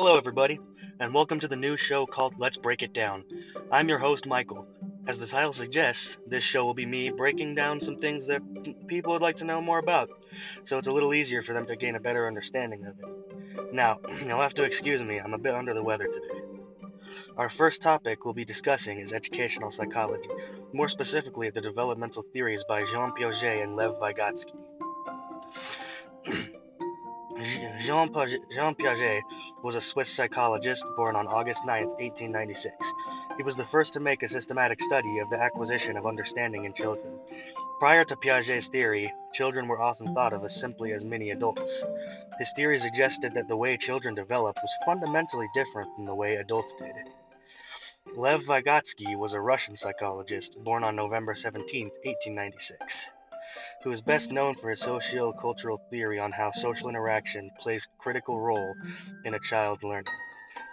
Hello, everybody, and welcome to the new show called Let's Break It Down. I'm your host, Michael. As the title suggests, this show will be me breaking down some things that people would like to know more about, so it's a little easier for them to gain a better understanding of it. Now, you'll have to excuse me, I'm a bit under the weather today. Our first topic we'll be discussing is educational psychology, more specifically, the developmental theories by Jean Piaget and Lev Vygotsky. Jean Piaget was a Swiss psychologist born on August 9, 1896. He was the first to make a systematic study of the acquisition of understanding in children. Prior to Piaget's theory, children were often thought of as simply as mini adults. His theory suggested that the way children develop was fundamentally different from the way adults did. Lev Vygotsky was a Russian psychologist born on November 17, 1896 who is best known for his socio-cultural theory on how social interaction plays a critical role in a child's learning.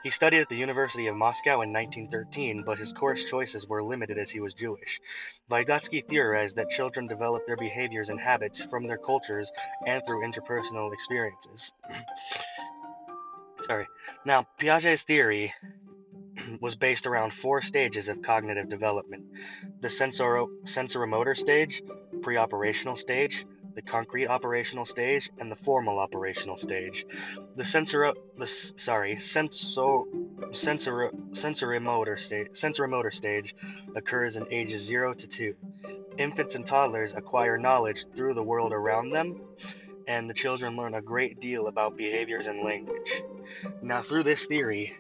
He studied at the University of Moscow in 1913, but his course choices were limited as he was Jewish. Vygotsky theorized that children develop their behaviors and habits from their cultures and through interpersonal experiences. Sorry. Now, Piaget's theory was based around four stages of cognitive development the sensoro- sensoromotor stage, pre operational stage, the concrete operational stage, and the formal operational stage. The sensor, the sorry, sensor, sensor, sensorimotor stage, sensorimotor stage occurs in ages 0 to 2. Infants and toddlers acquire knowledge through the world around them, and the children learn a great deal about behaviors and language. Now, through this theory,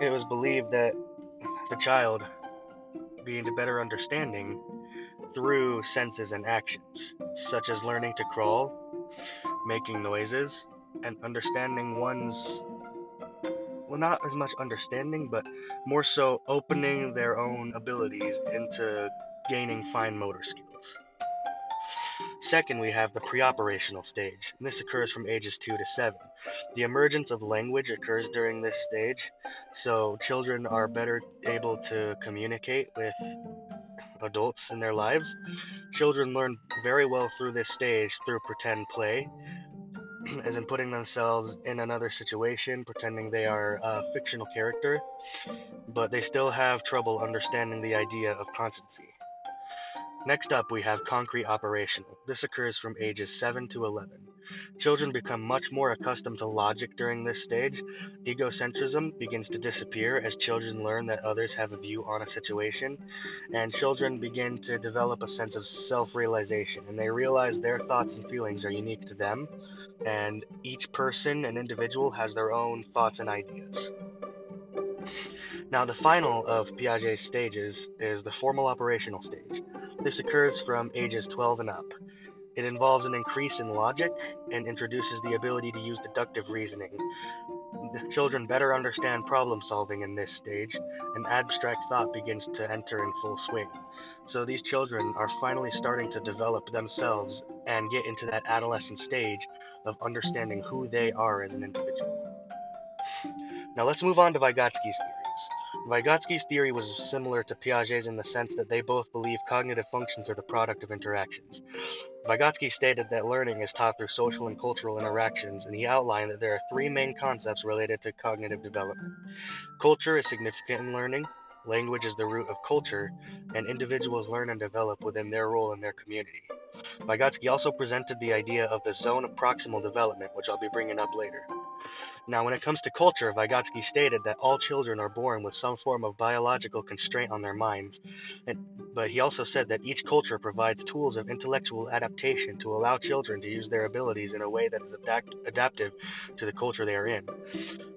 it was believed that the child gained a better understanding through senses and actions, such as learning to crawl, making noises, and understanding one's well, not as much understanding, but more so opening their own abilities into gaining fine motor skills. Second, we have the preoperational stage. This occurs from ages 2 to 7. The emergence of language occurs during this stage, so children are better able to communicate with adults in their lives. Children learn very well through this stage through pretend play, as in putting themselves in another situation, pretending they are a fictional character, but they still have trouble understanding the idea of constancy. Next up, we have concrete operational. This occurs from ages 7 to 11. Children become much more accustomed to logic during this stage. Egocentrism begins to disappear as children learn that others have a view on a situation, and children begin to develop a sense of self realization, and they realize their thoughts and feelings are unique to them, and each person and individual has their own thoughts and ideas. Now, the final of Piaget's stages is the formal operational stage. This occurs from ages 12 and up. It involves an increase in logic and introduces the ability to use deductive reasoning. The children better understand problem solving in this stage, and abstract thought begins to enter in full swing. So these children are finally starting to develop themselves and get into that adolescent stage of understanding who they are as an individual. Now let's move on to Vygotsky's theory. Vygotsky's theory was similar to Piaget's in the sense that they both believe cognitive functions are the product of interactions. Vygotsky stated that learning is taught through social and cultural interactions, and he outlined that there are three main concepts related to cognitive development. Culture is significant in learning, language is the root of culture, and individuals learn and develop within their role in their community. Vygotsky also presented the idea of the zone of proximal development, which I'll be bringing up later. Now, when it comes to culture, Vygotsky stated that all children are born with some form of biological constraint on their minds, and, but he also said that each culture provides tools of intellectual adaptation to allow children to use their abilities in a way that is adapt- adaptive to the culture they are in.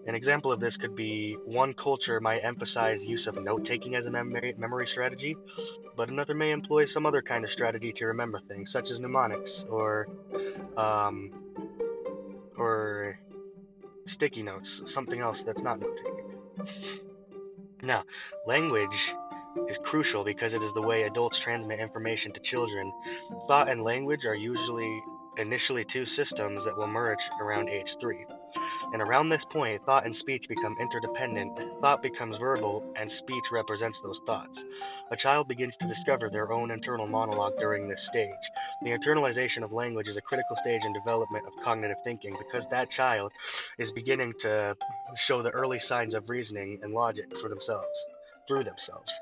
An example of this could be one culture might emphasize use of note taking as a memory, memory strategy, but another may employ some other kind of strategy to remember things, such as mnemonics or um, or sticky notes, something else that's not note taking. now, language is crucial because it is the way adults transmit information to children. Thought and language are usually initially two systems that will merge around age 3. And around this point, thought and speech become interdependent, thought becomes verbal, and speech represents those thoughts. A child begins to discover their own internal monologue during this stage. The internalization of language is a critical stage in development of cognitive thinking because that child is beginning to show the early signs of reasoning and logic for themselves, through themselves.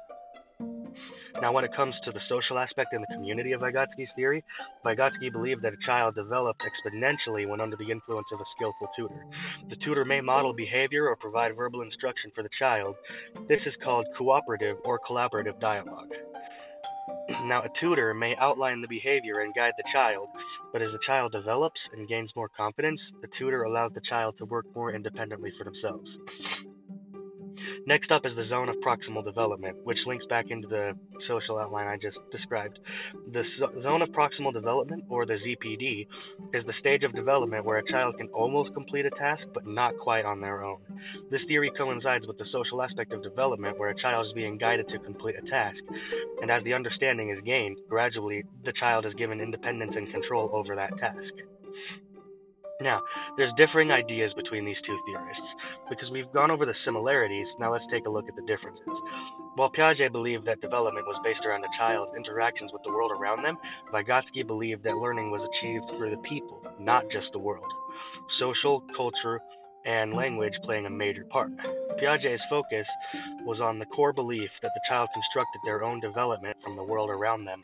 Now, when it comes to the social aspect and the community of Vygotsky's theory, Vygotsky believed that a child developed exponentially when under the influence of a skillful tutor. The tutor may model behavior or provide verbal instruction for the child. This is called cooperative or collaborative dialogue. Now, a tutor may outline the behavior and guide the child, but as the child develops and gains more confidence, the tutor allows the child to work more independently for themselves. Next up is the zone of proximal development, which links back into the social outline I just described. The zone of proximal development, or the ZPD, is the stage of development where a child can almost complete a task but not quite on their own. This theory coincides with the social aspect of development where a child is being guided to complete a task, and as the understanding is gained, gradually the child is given independence and control over that task. Now, there's differing ideas between these two theorists. Because we've gone over the similarities, now let's take a look at the differences. While Piaget believed that development was based around a child's interactions with the world around them, Vygotsky believed that learning was achieved through the people, not just the world. Social, culture, and language playing a major part. Piaget's focus was on the core belief that the child constructed their own development from the world around them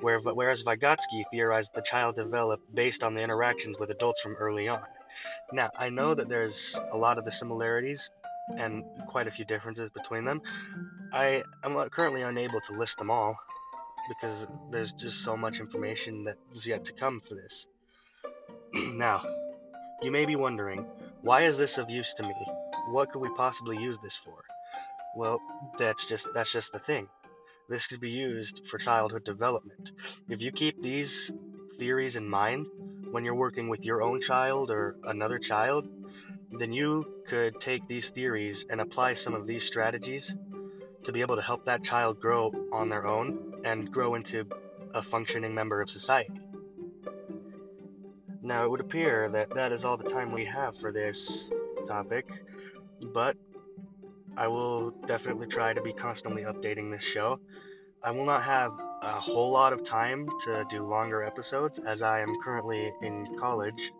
where, whereas Vygotsky theorized the child developed based on the interactions with adults from early on. Now, I know that there's a lot of the similarities and quite a few differences between them. I am uh, currently unable to list them all because there's just so much information that is yet to come for this. now, you may be wondering, why is this of use to me? What could we possibly use this for? Well, that's just that's just the thing. This could be used for childhood development. If you keep these theories in mind when you're working with your own child or another child, then you could take these theories and apply some of these strategies to be able to help that child grow on their own and grow into a functioning member of society. Now, it would appear that that is all the time we have for this topic, but I will definitely try to be constantly updating this show. I will not have a whole lot of time to do longer episodes as I am currently in college,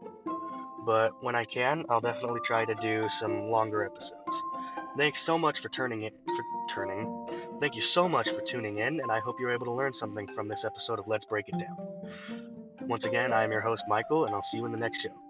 but when I can, I'll definitely try to do some longer episodes. Thanks so much for turning it for turning. Thank you so much for tuning in, and I hope you're able to learn something from this episode of Let's Break It Down. Once again, I am your host Michael, and I'll see you in the next show.